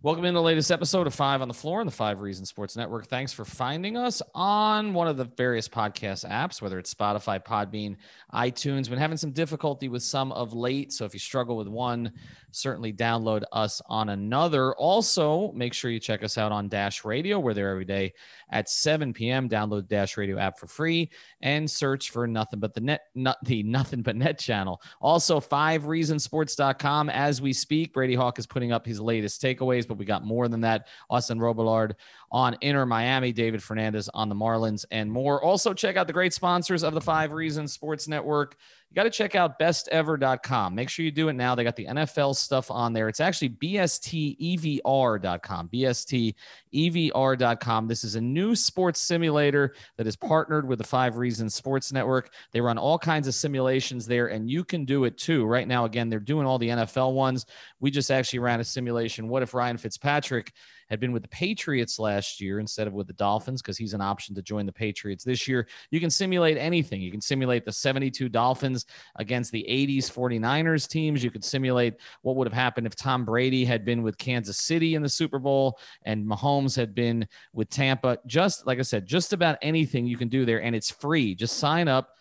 Welcome in the latest episode of Five on the Floor on the Five Reasons Sports Network. Thanks for finding us on one of the various podcast apps, whether it's Spotify, Podbean, iTunes. Been having some difficulty with some of late. So if you struggle with one, certainly download us on another. Also, make sure you check us out on Dash Radio. We're there every day at 7 p.m. Download Dash Radio app for free and search for nothing but the net, not the nothing but net channel. Also, five reasonsports.com as we speak. Brady Hawk is putting up his latest takeaways but we got more than that. Austin Robillard on Inter Miami, David Fernandez on the Marlins, and more. Also, check out the great sponsors of the Five Reasons Sports Network. You got to check out bestever.com. Make sure you do it now. They got the NFL stuff on there. It's actually bstevr.com. bstevr.com. This is a new sports simulator that is partnered with the Five Reasons Sports Network. They run all kinds of simulations there, and you can do it too. Right now, again, they're doing all the NFL ones. We just actually ran a simulation. What if Ryan Fitzpatrick had been with the Patriots last year instead of with the Dolphins because he's an option to join the Patriots this year. You can simulate anything. You can simulate the 72 Dolphins against the 80s 49ers teams. You could simulate what would have happened if Tom Brady had been with Kansas City in the Super Bowl and Mahomes had been with Tampa. Just like I said, just about anything you can do there, and it's free. Just sign up,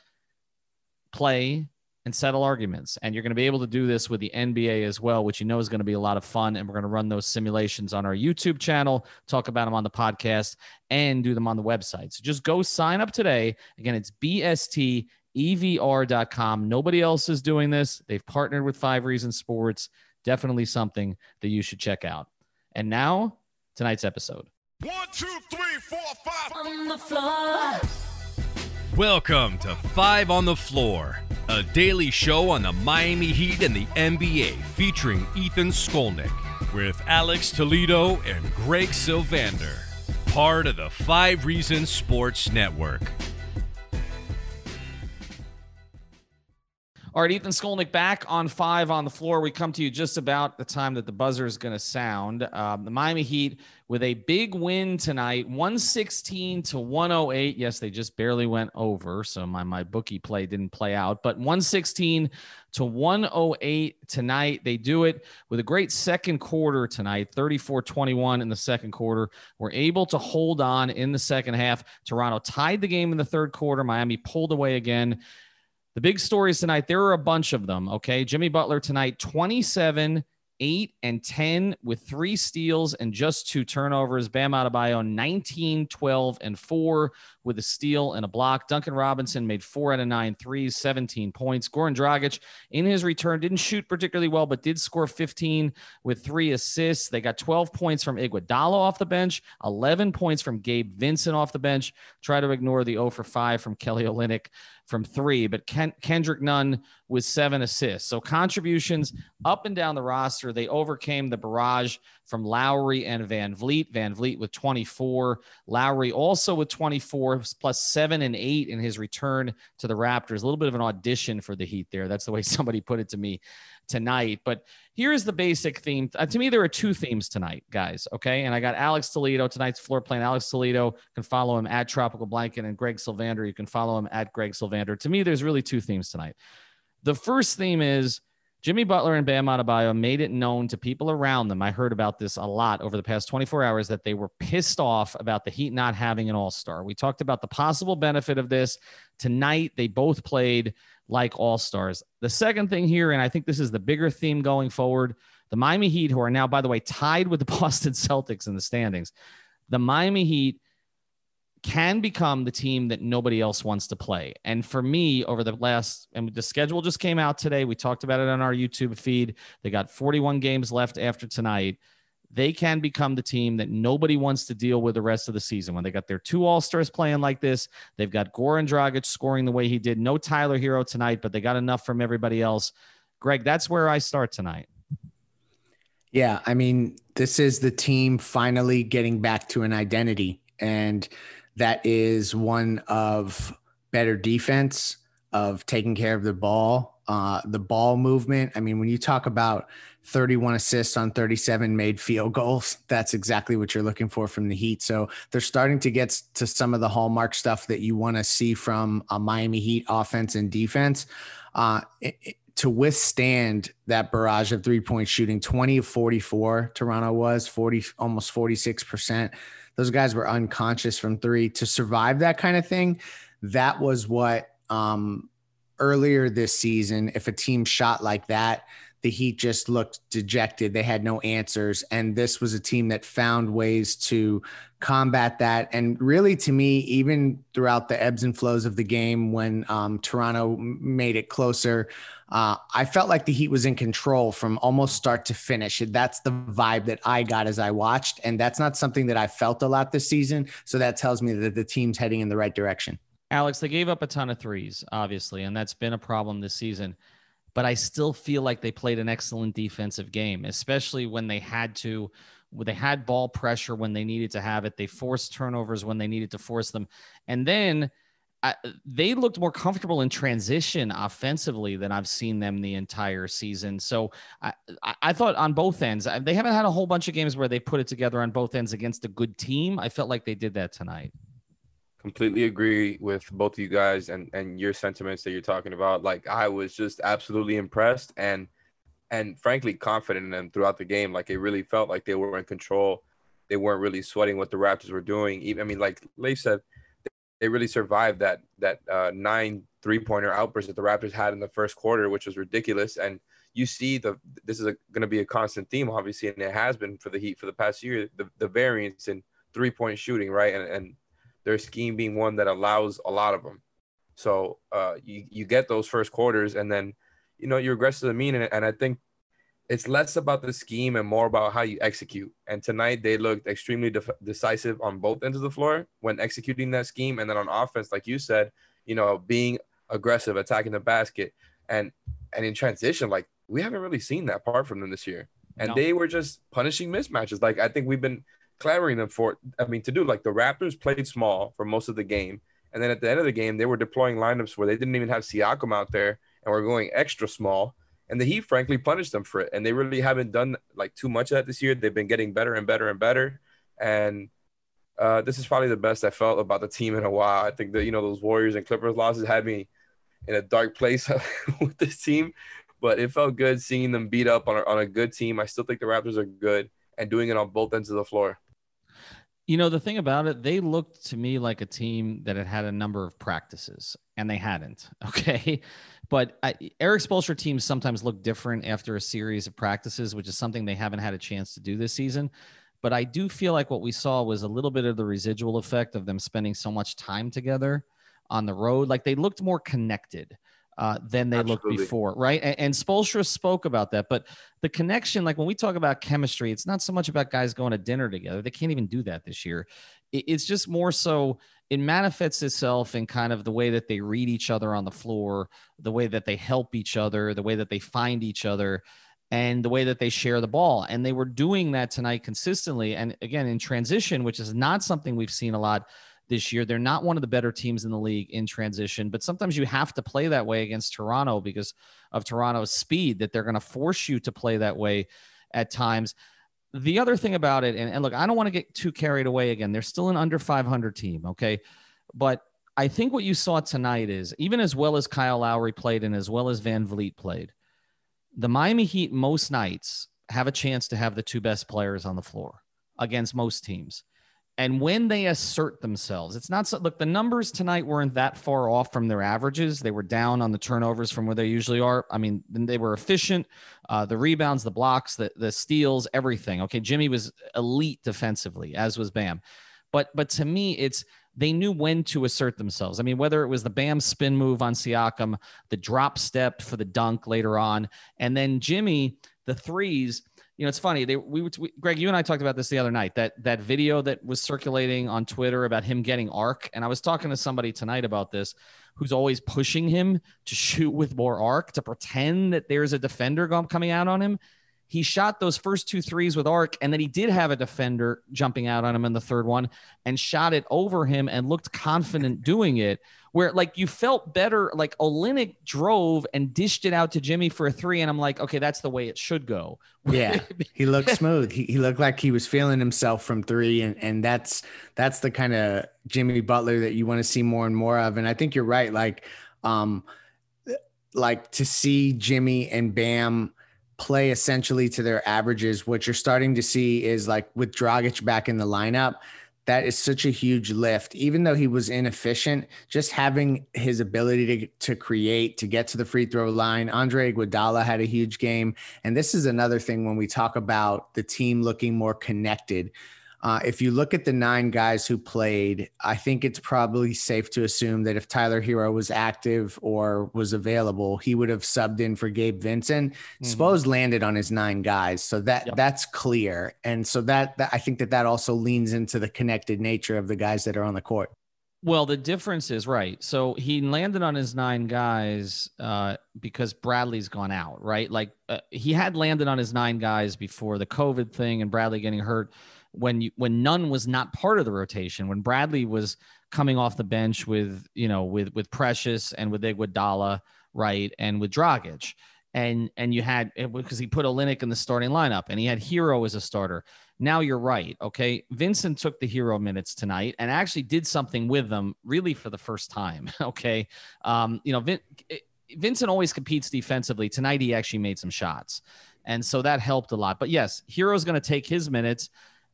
play, and settle arguments. And you're going to be able to do this with the NBA as well, which you know is going to be a lot of fun. And we're going to run those simulations on our YouTube channel, talk about them on the podcast, and do them on the website. So just go sign up today. Again, it's bstevr.com. Nobody else is doing this. They've partnered with Five Reasons Sports. Definitely something that you should check out. And now, tonight's episode. One, two, three, four, five. On the floor. Welcome to Five on the Floor a daily show on the Miami Heat and the NBA featuring Ethan Skolnick with Alex Toledo and Greg Sylvander, part of the Five Reasons Sports Network. All right, Ethan Skolnick back on five on the floor. We come to you just about the time that the buzzer is going to sound. Um, the Miami Heat with a big win tonight, 116 to 108. Yes, they just barely went over. So my, my bookie play didn't play out, but 116 to 108 tonight. They do it with a great second quarter tonight, 34 21 in the second quarter. We're able to hold on in the second half. Toronto tied the game in the third quarter. Miami pulled away again. The big stories tonight, there are a bunch of them. Okay. Jimmy Butler tonight, 27, 8, and 10 with three steals and just two turnovers. Bam Adebayo, 19, 12, and 4 with a steal and a block. Duncan Robinson made four out of nine threes, 17 points. Goran Dragic in his return didn't shoot particularly well, but did score 15 with three assists. They got 12 points from Iguodala off the bench, 11 points from Gabe Vincent off the bench. Try to ignore the 0 for 5 from Kelly Olynyk from three, but Ken- Kendrick Nunn with seven assists. So contributions up and down the roster. They overcame the barrage from Lowry and VanVleet. Van Vleet with 24. Lowry also with 24, plus seven and eight in his return to the Raptors. A little bit of an audition for the Heat there. That's the way somebody put it to me tonight. But here's the basic theme. Uh, to me, there are two themes tonight, guys. Okay. And I got Alex Toledo, tonight's floor plan. Alex Toledo can follow him at Tropical Blanket and Greg Sylvander. You can follow him at Greg Sylvander. To me, there's really two themes tonight. The first theme is Jimmy Butler and Bam Adebayo made it known to people around them. I heard about this a lot over the past 24 hours that they were pissed off about the Heat not having an All Star. We talked about the possible benefit of this tonight. They both played like All Stars. The second thing here, and I think this is the bigger theme going forward, the Miami Heat, who are now, by the way, tied with the Boston Celtics in the standings. The Miami Heat can become the team that nobody else wants to play. And for me, over the last, and the schedule just came out today. We talked about it on our YouTube feed. They got 41 games left after tonight. They can become the team that nobody wants to deal with the rest of the season. When they got their two All Stars playing like this, they've got Goran Dragic scoring the way he did. No Tyler Herro tonight, but they got enough from everybody else. Greg, that's where I start tonight. Yeah, I mean, this is the team finally getting back to an identity. And that is one of better defense, of taking care of the ball, uh, the ball movement. I mean, when you talk about 31 assists on 37 made field goals, that's exactly what you're looking for from the Heat. So they're starting to get to some of the hallmark stuff that you want to see from a Miami Heat offense and defense. Uh, it, to withstand that barrage of three point shooting, 20 of 44, Toronto was 40, almost 46%. Those guys were unconscious from three. To survive that kind of thing, that was what um, earlier this season, if a team shot like that, the Heat just looked dejected. They had no answers. And this was a team that found ways to combat that. And really, to me, even throughout the ebbs and flows of the game, when um, Toronto made it closer, uh, I felt like the Heat was in control from almost start to finish. That's the vibe that I got as I watched. And that's not something that I felt a lot this season. So that tells me that the team's heading in the right direction. Alex, they gave up a ton of threes, obviously, and that's been a problem this season. But I still feel like they played an excellent defensive game, especially when they had to they had ball pressure when they needed to have it. They forced turnovers when they needed to force them. And then they looked more comfortable in transition offensively than I've seen them the entire season. So I, I thought on both ends, they haven't had a whole bunch of games where they put it together on both ends against a good team. I felt like they did that tonight. Completely agree with both of you guys and, and your sentiments that you're talking about. Like I was just absolutely impressed and and frankly confident in them throughout the game. Like it really felt like they were in control. They weren't really sweating what the Raptors were doing. Even I mean, like Leif said, they really survived that that uh, nine three pointer outburst that the Raptors had in the first quarter, which was ridiculous. And you see the this is going to be a constant theme, obviously, and it has been for the Heat for the past year. The the variance in three point shooting, right, and and their scheme being one that allows a lot of them. So uh, you you get those first quarters, and then you know, you regress to the mean. And, and I think it's less about the scheme and more about how you execute. And tonight they looked extremely de- decisive on both ends of the floor when executing that scheme. And then on offense, like you said, you know, being aggressive, attacking the basket, and and in transition, like we haven't really seen that part from them this year. And no. they were just punishing mismatches. Like I think we've been clamoring them for. I mean, to do like the Raptors played small for most of the game, and then at the end of the game, they were deploying lineups where they didn't even have Siakam out there and we're going extra small. And the Heat, frankly, punished them for it. And they really haven't done like too much of that this year. They've been getting better and better and better. And uh, this is probably the best I felt about the team in a while. I think that you know those Warriors and Clippers losses had me in a dark place with this team, but it felt good seeing them beat up on a, on a good team. I still think the Raptors are good and doing it on both ends of the floor. You know, the thing about it, they looked to me like a team that had had a number of practices, and they hadn't. Okay. But I, Erik Spoelstra teams sometimes look different after a series of practices, which is something they haven't had a chance to do this season. But I do feel like what we saw was a little bit of the residual effect of them spending so much time together on the road. Like they looked more connected uh, than they Absolutely. looked before, right? And, and Spoelstra spoke about that. But the connection, like when we talk about chemistry, it's not so much about guys going to dinner together. They can't even do that this year. It, it's just more so it manifests itself in kind of the way that they read each other on the floor, the way that they help each other, the way that they find each other, and the way that they share the ball. And they were doing that tonight consistently. And again, in transition, which is not something we've seen a lot this year. They're not one of the better teams in the league in transition, but sometimes you have to play that way against Toronto because of Toronto's speed, that they're going to force you to play that way at times. The other thing about it, and, and look, I don't want to get too carried away again. They're still an under 500 team, okay? But I think what you saw tonight is even as well as Kyle Lowry played and as well as VanVleet played, the Miami Heat most nights have a chance to have the two best players on the floor against most teams. And when they assert themselves, it's not so. Look, the numbers tonight weren't that far off from their averages. They were down on the turnovers from where they usually are. I mean, they were efficient. Uh, the rebounds, the blocks, the the steals, everything. Okay, Jimmy was elite defensively, as was Bam. But but to me, it's they knew when to assert themselves. I mean, whether it was the Bam spin move on Siakam, the drop step for the dunk later on, and then Jimmy the threes you know, it's funny. They we, we Greg, you and I talked about this the other night. That that video that was circulating on Twitter about him getting arc, and I was talking to somebody tonight about this, who's always pushing him to shoot with more arc to pretend that there's a defender coming out on him he shot those first two threes with arc, and then he did have a defender jumping out on him in the third one and shot it over him and looked confident doing it. Where like you felt better, like Olynyk drove and dished it out to Jimmy for a three, and I'm like, okay, that's the way it should go. Yeah, he looked smooth. He, he looked like he was feeling himself from three, and and that's that's the kind of Jimmy Butler that you want to see more and more of. And I think you're right. Like, um, like to see Jimmy and Bam play essentially to their averages. What you're starting to see is like with Dragic back in the lineup, that is such a huge lift. Even though he was inefficient, just having his ability to, to create, to get to the free throw line. Andre Iguodala had a huge game. And this is another thing when we talk about the team looking more connected. Uh, if you look at the nine guys who played, I think it's probably safe to assume that if Tyler Herro was active or was available, he would have subbed in for Gabe Vincent. mm mm landed on his nine guys, so that yep. that's clear, and so that, that I think that that also leans into the connected nature of the guys that are on the court. Well, the difference is right. So he landed on his nine guys uh, because Bradley's gone out, right? Like uh, he had landed on his nine guys before the COVID thing and Bradley getting hurt when you when Nunn was not part of the rotation, when Bradley was coming off the bench with you know with with Precious and with Iguodala, right, and with Dragic, and and you had because he put Olynyk in the starting lineup, and he had Herro as a starter. Now you're right, okay. Vincent took the Herro minutes tonight and actually did something with them, really for the first time. Okay, um, you know, Vin, Vincent always competes defensively. Tonight he actually made some shots, and so that helped a lot. But yes, Herro's going to take his minutes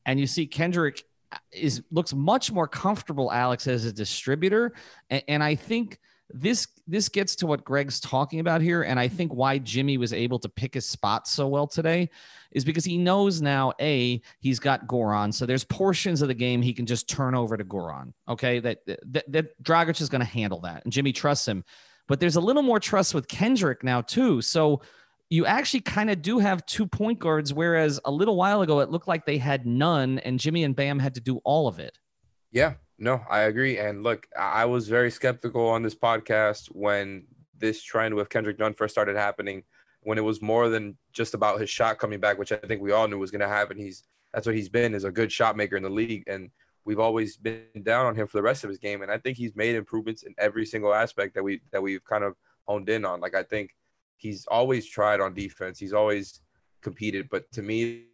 and you see Kendrick uh, is looks much more comfortable, Alex, as a distributor, and, and I think this this gets to what Greg's talking about here, and I think why Jimmy was able to pick his spot so well today is because he knows now a he's got Goran so there's portions of the game he can just turn over to Goran Okay, that that, that Dragic is going to handle that, and Jimmy trusts him, but there's a little more trust with Kendrick now too. So you actually kind of do have two point guards, whereas a little while ago it looked like they had none, and Jimmy and Bam had to do all of it. Yeah, no, I agree. And look, I was very skeptical on this podcast when this trend with Kendrick Nunn first started happening, when it was more than just about his shot coming back, which I think we all knew was going to happen. He's that's what he's been is a good shot maker in the league, and we've always been down on him for the rest of his game. And I think he's made improvements in every single aspect that we that we've kind of honed in on. Like I think he's always tried on defense. He's always competed, but to me,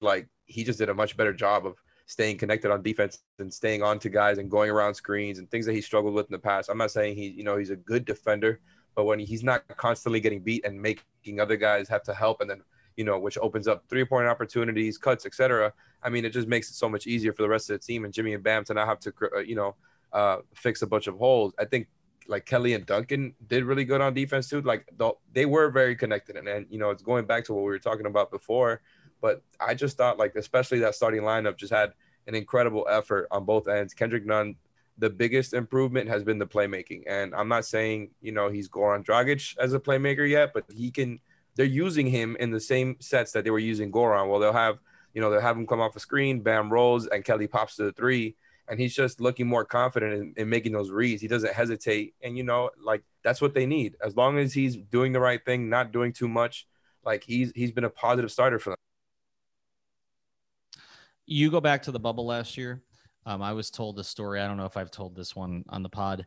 like he just did a much better job of staying connected on defense and staying on to guys and going around screens and things that he struggled with in the past. I'm not saying he, you know, he's a good defender, but when he's not constantly getting beat and making other guys have to help and then, you know, which opens up three point opportunities, cuts, etc. I mean, it just makes it so much easier for the rest of the team and Jimmy and Bam to not have to, uh, you know, uh, fix a bunch of holes. I think like Kelly and Duncan did really good on defense too. Like they were very connected, and then you know it's going back to what we were talking about before. But I just thought like especially that starting lineup just had an incredible effort on both ends. Kendrick Nunn, the biggest improvement has been the playmaking, and I'm not saying you know he's Goran Dragic as a playmaker yet, but he can. They're using him in the same sets that they were using Goran. Well, they'll have you know they'll have him come off a screen, Bam rolls, and Kelly pops to the three and he's just looking more confident in, in, making those reads. He doesn't hesitate, and you know, like that's what they need. As long as he's doing the right thing, not doing too much, like he's he's been a positive starter for them. You go back to the bubble last year. Um, I was told the story. I don't know if I've told this one on the pod.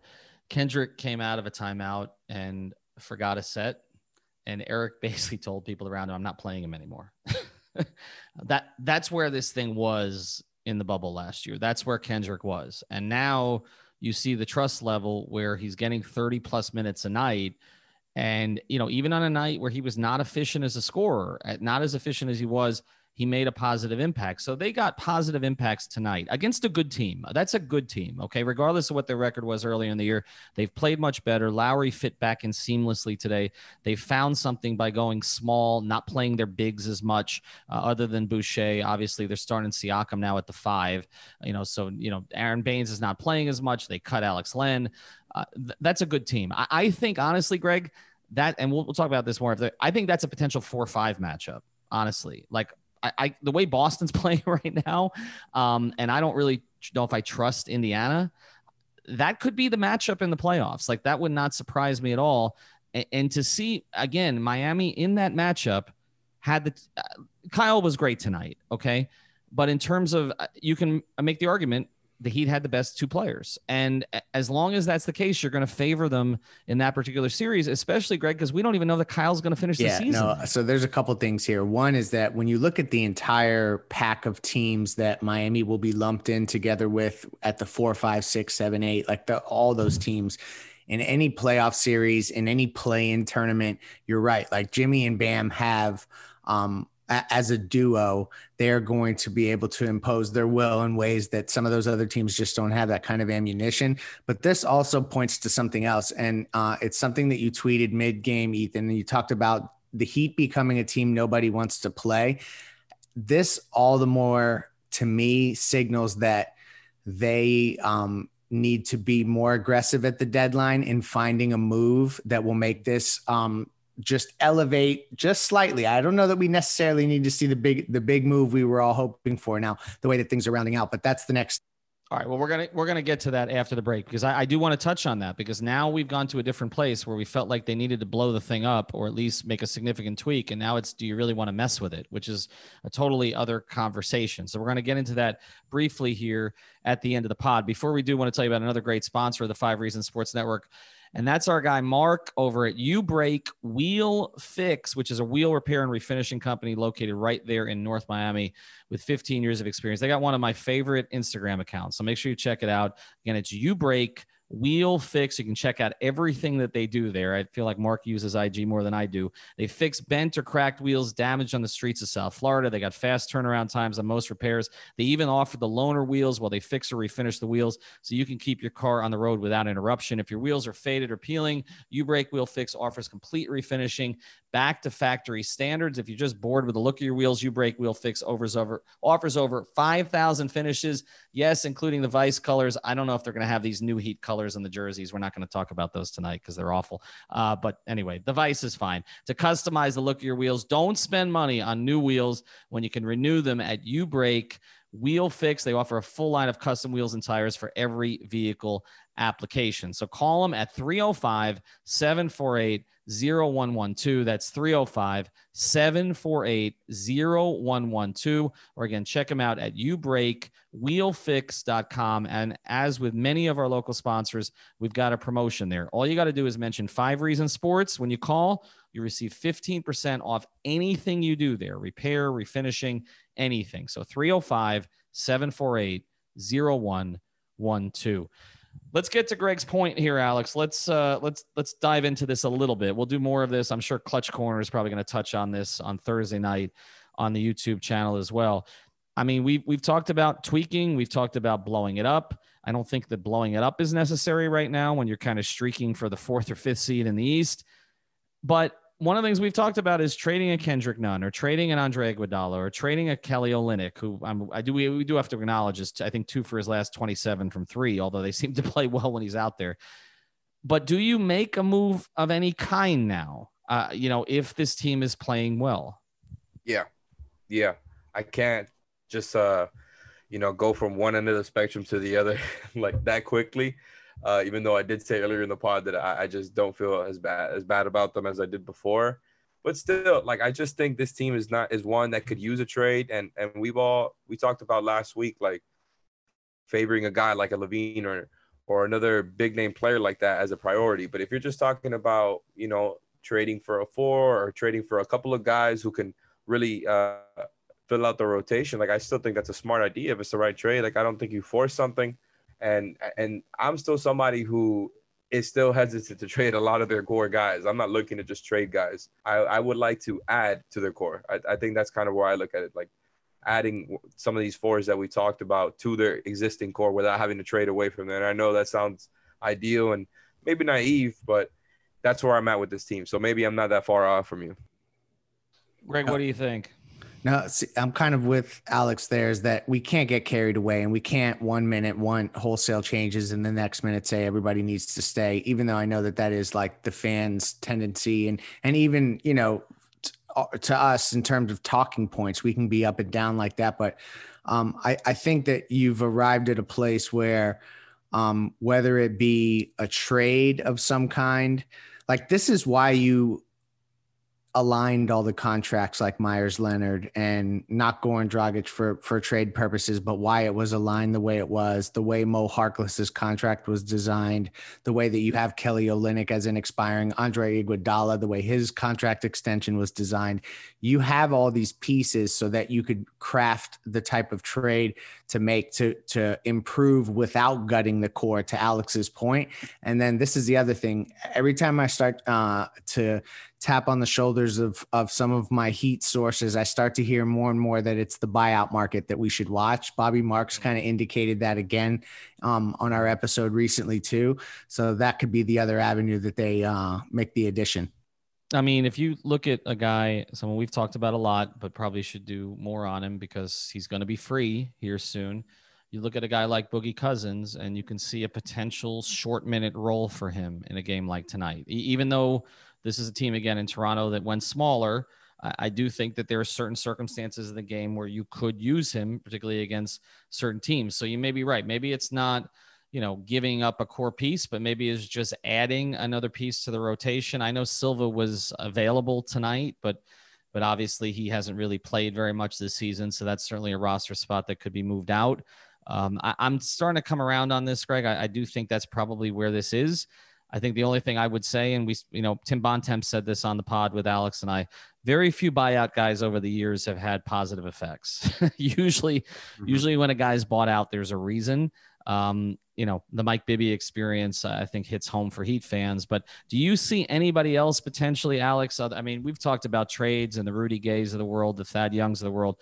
Kendrick came out of a timeout and forgot a set, and Erik basically told people around him, "I'm not playing him anymore." that that's where this thing was in the bubble last year. That's where Kendrick was. And now you see the trust level where he's getting 30 plus minutes a night. And, you know, even on a night where he was not efficient as a scorer, not as efficient as he was he made a positive impact. So they got positive impacts tonight against a good team. That's a good team. Okay. Regardless of what their record was earlier in the year, they've played much better. Lowry fit back in seamlessly today. They found something by going small, not playing their bigs as much, uh, other than Boucher. Obviously, they're starting Siakam now at the five. You know, so, you know, Aron Baynes is not playing as much. They cut Alex Len. Uh, th- that's a good team. I, I think, honestly, Greg, that, and we'll, we'll talk about this more. I think that's a potential four five matchup honestly. Like I, I, the way Boston's playing right now, um, and I don't really know if I trust Indiana. That could be the matchup in the playoffs. Like that would not surprise me at all. And, and to see again Miami in that matchup had the uh, Kyle was great tonight. Okay, but in terms of uh, you can make the argument the Heat had the best two players. And as long as that's the case, you're going to favor them in that particular series, especially Greg, because we don't even know that Kyle's going to finish yeah, the season. No, so there's a couple things here. One is that when you look at the entire pack of teams that Miami will be lumped in together with at the four, five, six, seven, eight, like the, all those teams, in any playoff series, in any play in tournament, you're right. Like Jimmy and Bam have, um, as a duo, they're going to be able to impose their will in ways that some of those other teams just don't have that kind of ammunition. But this also points to something else. And uh, it's something that you tweeted mid game, Ethan, and you talked about the Heat becoming a team nobody wants to play. This all the more to me signals that they um, need to be more aggressive at the deadline in finding a move that will make this um, just elevate just slightly. I don't know that we necessarily need to see the big the big move we were all hoping for now, the way that things are rounding out, but that's the next all right. Well, we're gonna we're gonna get to that after the break because I, I do want to touch on that because now we've gone to a different place where we felt like they needed to blow the thing up or at least make a significant tweak, and now it's do you really want to mess with it, which is a totally other conversation. So we're gonna get into that briefly here at the end of the pod. Before we do, want to tell you about another great sponsor of the Five Reasons Sports Network. And that's our guy, Mark, over at U Break Wheel Fix, which is a wheel repair and refinishing company located right there in North Miami with 15 years of experience. They got one of my favorite Instagram accounts. So make sure you check it out. Again, it's U Break Wheel Fix. You can check out everything that they do there. I feel like Mark uses IG more than I do. They fix bent or cracked wheels damaged on the streets of South Florida. They got fast turnaround times on most repairs. They even offer the loaner wheels while they fix or refinish the wheels so you can keep your car on the road without interruption. If your wheels are faded or peeling, U Break Wheel Fix offers complete refinishing back to factory standards. If you're just bored with the look of your wheels, U Break Wheel Fix offers over offers over 5,000 finishes. Yes, including the Vice colors. I don't know if they're going to have these new Heat colors in the jerseys. We're not going to talk about those tonight because they're awful. Uh, but anyway, the Vice is fine. To customize the look of your wheels, don't spend money on new wheels when you can renew them at U Break. Wheel Fix. They offer a full line of custom wheels and tires for every vehicle application. So call them at 305 748 0112. That's 305 748 0112. Or again, check them out at ubreakwheelfix.com. And as with many of our local sponsors, we've got a promotion there. All you got to do is mention Five Reasons Sports when you call. You receive 15% off anything you do there repair, refinishing, anything. So 305 748 0112 let's get to Greg's point here, Alex. Let's uh, let's let's dive into this a little bit. We'll do more of this. I'm sure Clutch Corner is probably going to touch on this on Thursday night on the YouTube channel as well. I mean, we've we've talked about tweaking. We've talked about blowing it up. I don't think that blowing it up is necessary right now when you're kind of streaking for the fourth or fifth seed in the East. But one of the things we've talked about is trading a Kendrick Nunn or trading an Andre Iguodala or trading a Kelly Olynyk, who I'm, I do we, we do have to acknowledge is I think two for his last 27 from three, although they seem to play well when he's out there. But do you make a move of any kind now? Uh, you know, if this team is playing well. Yeah, yeah, I can't just uh, you know, go from one end of the spectrum to the other like that quickly. Uh, even though I did say earlier in the pod that I, I, just don't feel as bad as bad about them as I did before. But still, like I just think this team is not is one that could use a trade, and and we've all we talked about last week like favoring a guy like a LaVine or or another big name player like that as a priority. But if you're just talking about you know trading for a four or trading for a couple of guys who can really uh, fill out the rotation, like I still think that's a smart idea if it's the right trade. Like I don't think you force something and and I'm still somebody who is still hesitant to trade a lot of their core guys. I'm not looking to just trade guys. I, I would like to add to their core. I, I think that's kind of where I look at it, like adding some of these fours that we talked about to their existing core without having to trade away from them. And I know that sounds ideal and maybe naive, but that's where I'm at with this team. So maybe I'm not that far off from you. Greg, what uh, do you think? No, see, I'm kind of with Alex there is that we can't get carried away and we can't one minute want wholesale changes and the next minute say everybody needs to stay, even though I know that that is like the fans' tendency. And, and even, you know, uh, to us in terms of talking points, we can be up and down like that. But um, I, I think that you've arrived at a place where um, whether it be a trade of some kind, like this is why you aligned all the contracts like Meyers Leonard and not Goran Dragic for for trade purposes, but why it was aligned the way it was, the way Moe Harkless's contract was designed, the way that you have Kelly Olynyk as an expiring Andre Iguodala, the way his contract extension was designed. You have all these pieces so that you could craft the type of trade to make to to improve without gutting the core. To Alex's point, and then this is the other thing. Every time I start uh, to tap on the shoulders of of some of my heat sources, I start to hear more and more that it's the buyout market that we should watch. Bobby Marks kind of indicated that again um, on our episode recently too. So that could be the other avenue that they uh, make the addition. I mean, if you look at a guy, someone we've talked about a lot, but probably should do more on him because he's going to be free here soon. You look at a guy like Boogie Cousins, and you can see a potential short minute role for him in a game like tonight. Even though this is a team again in Toronto that went smaller. I, I do think that there are certain circumstances in the game where you could use him, particularly against certain teams. So you may be right. Maybe it's not you know, giving up a core piece, but maybe is just adding another piece to the rotation. I know Silva was available tonight, but but obviously he hasn't really played very much this season, so that's certainly a roster spot that could be moved out. Um, I, am starting to come around on this, Greg. I, I, do think that's probably where this is. I think the only thing I would say, and we, you know, Tim Bontemps said this on the pod with Alex and I, very few buyout guys over the years have had positive effects. usually, mm-hmm. usually when a guy's bought out, there's a reason. Um, you know, the Mike Bibby experience, I think, hits home for Heat fans. But do you see anybody else potentially, Alex? I mean, we've talked about trades and the Rudy Gays of the world, the Thad Youngs of the world,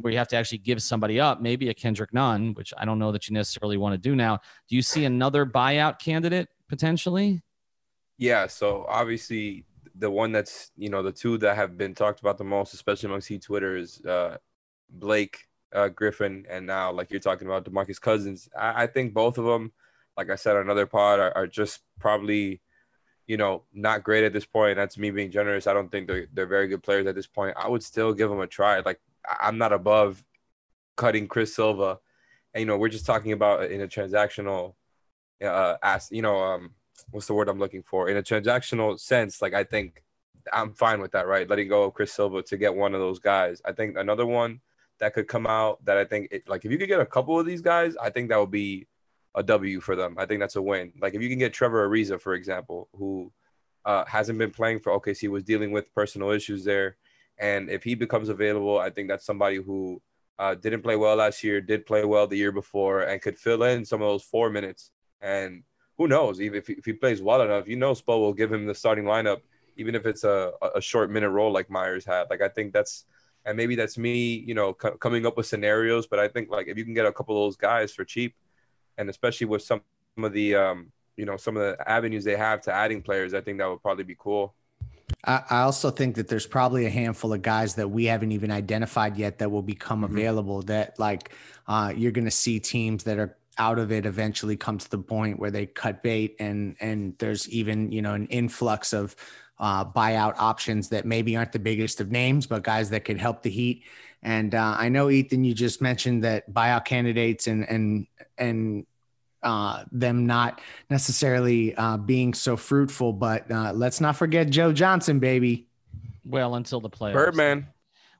where you have to actually give somebody up, maybe a Kendrick Nunn, which I don't know that you necessarily want to do now. Do you see another buyout candidate potentially? Yeah. So obviously, the one that's you know the two that have been talked about the most, especially amongst Heat Twitter, is uh, Blake uh, Griffin, and now like you're talking about Demarcus Cousins. I, I think both of them, like I said on another pod, are, are, just probably you know not great at this point. That's me being generous. I don't think they're they're very good players at this point. I would still give them a try. Like I'm not above cutting Chris Silva. And, you know, we're just talking about in a transactional uh, as you know, um, what's the word I'm looking for? In a transactional sense, like I think I'm fine with that, right? Letting go of Chris Silva to get one of those guys. I think another one that could come out that I think it, like if you could get a couple of these guys, I think that would be a W for them. I think that's a win. Like if you can get Trevor Ariza, for example, who uh, hasn't been playing for OKC, was dealing with personal issues there, and if he becomes available, I think that's somebody who uh, didn't play well last year, did play well the year before, and could fill in some of those four minutes and who knows? Even if he, if he plays well enough, you know, Spo will give him the starting lineup, even if it's a, a short minute role like Meyers had. Like I think that's, and maybe that's me, you know, co- coming up with scenarios. But I think like if you can get a couple of those guys for cheap, and especially with some of the, um, you know, some of the avenues they have to adding players, I think that would probably be cool. I also think that there's probably a handful of guys that we haven't even identified yet that will become mm-hmm. available. That like uh, you're going to see teams that are out of it eventually come to the point where they cut bait and and there's even you know an influx of uh, buyout options that maybe aren't the biggest of names but guys that could help the heat. And uh, i know ethan you just mentioned that buyout candidates and and and uh, them not necessarily uh, being so fruitful but uh, let's not forget joe johnson baby. Well until the playoffs. Birdman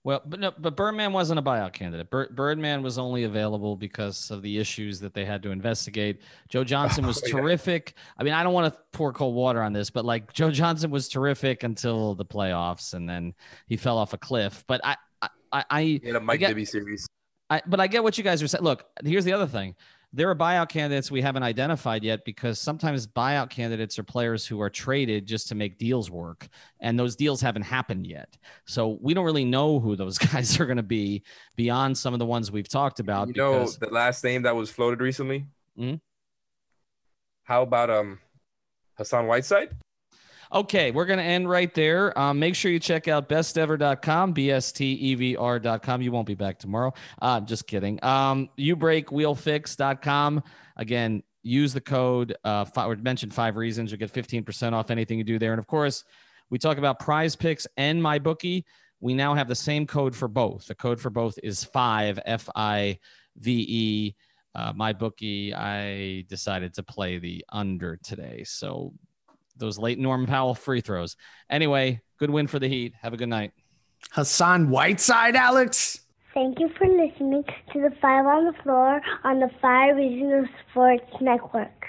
well, but no, but Birdman wasn't a buyout candidate. Bir- Birdman was only available because of the issues that they had to investigate. Joe Johnson was oh, terrific. Yeah. I mean, I don't want to pour cold water on this, but like Joe Johnson was terrific until the playoffs, and then he fell off a cliff. But I, I, I, in a Mike Bibby series. I, but I get what you guys are saying. Look, here's the other thing there are buyout candidates we haven't identified yet because sometimes buyout candidates are players who are traded just to make deals work and those deals haven't happened yet. So we don't really know who those guys are going to be beyond some of the ones we've talked about you because... know the last name that was floated recently? Mm-hmm. how about um hassan whiteside Okay, we're going to end right there. Um, make sure you check out bestever.com, B-S-T-E-V-R.com. You won't be back tomorrow. Uh, just kidding. Um, ubreakwheelfix.com. Again, use the code, uh, five, mention five reasons. You'll get 15% off anything you do there. And of course, we talk about prize picks and my bookie. We now have the same code for both. The code for both is five, F I V E. Uh, my bookie, I decided to play the under today. So those late Norman Powell free throws. Anyway, good win for the Heat. Have a good night. Hassan Whiteside, Alex. Thank you for listening to the Five on the Floor on the Five Reasons Sports Network.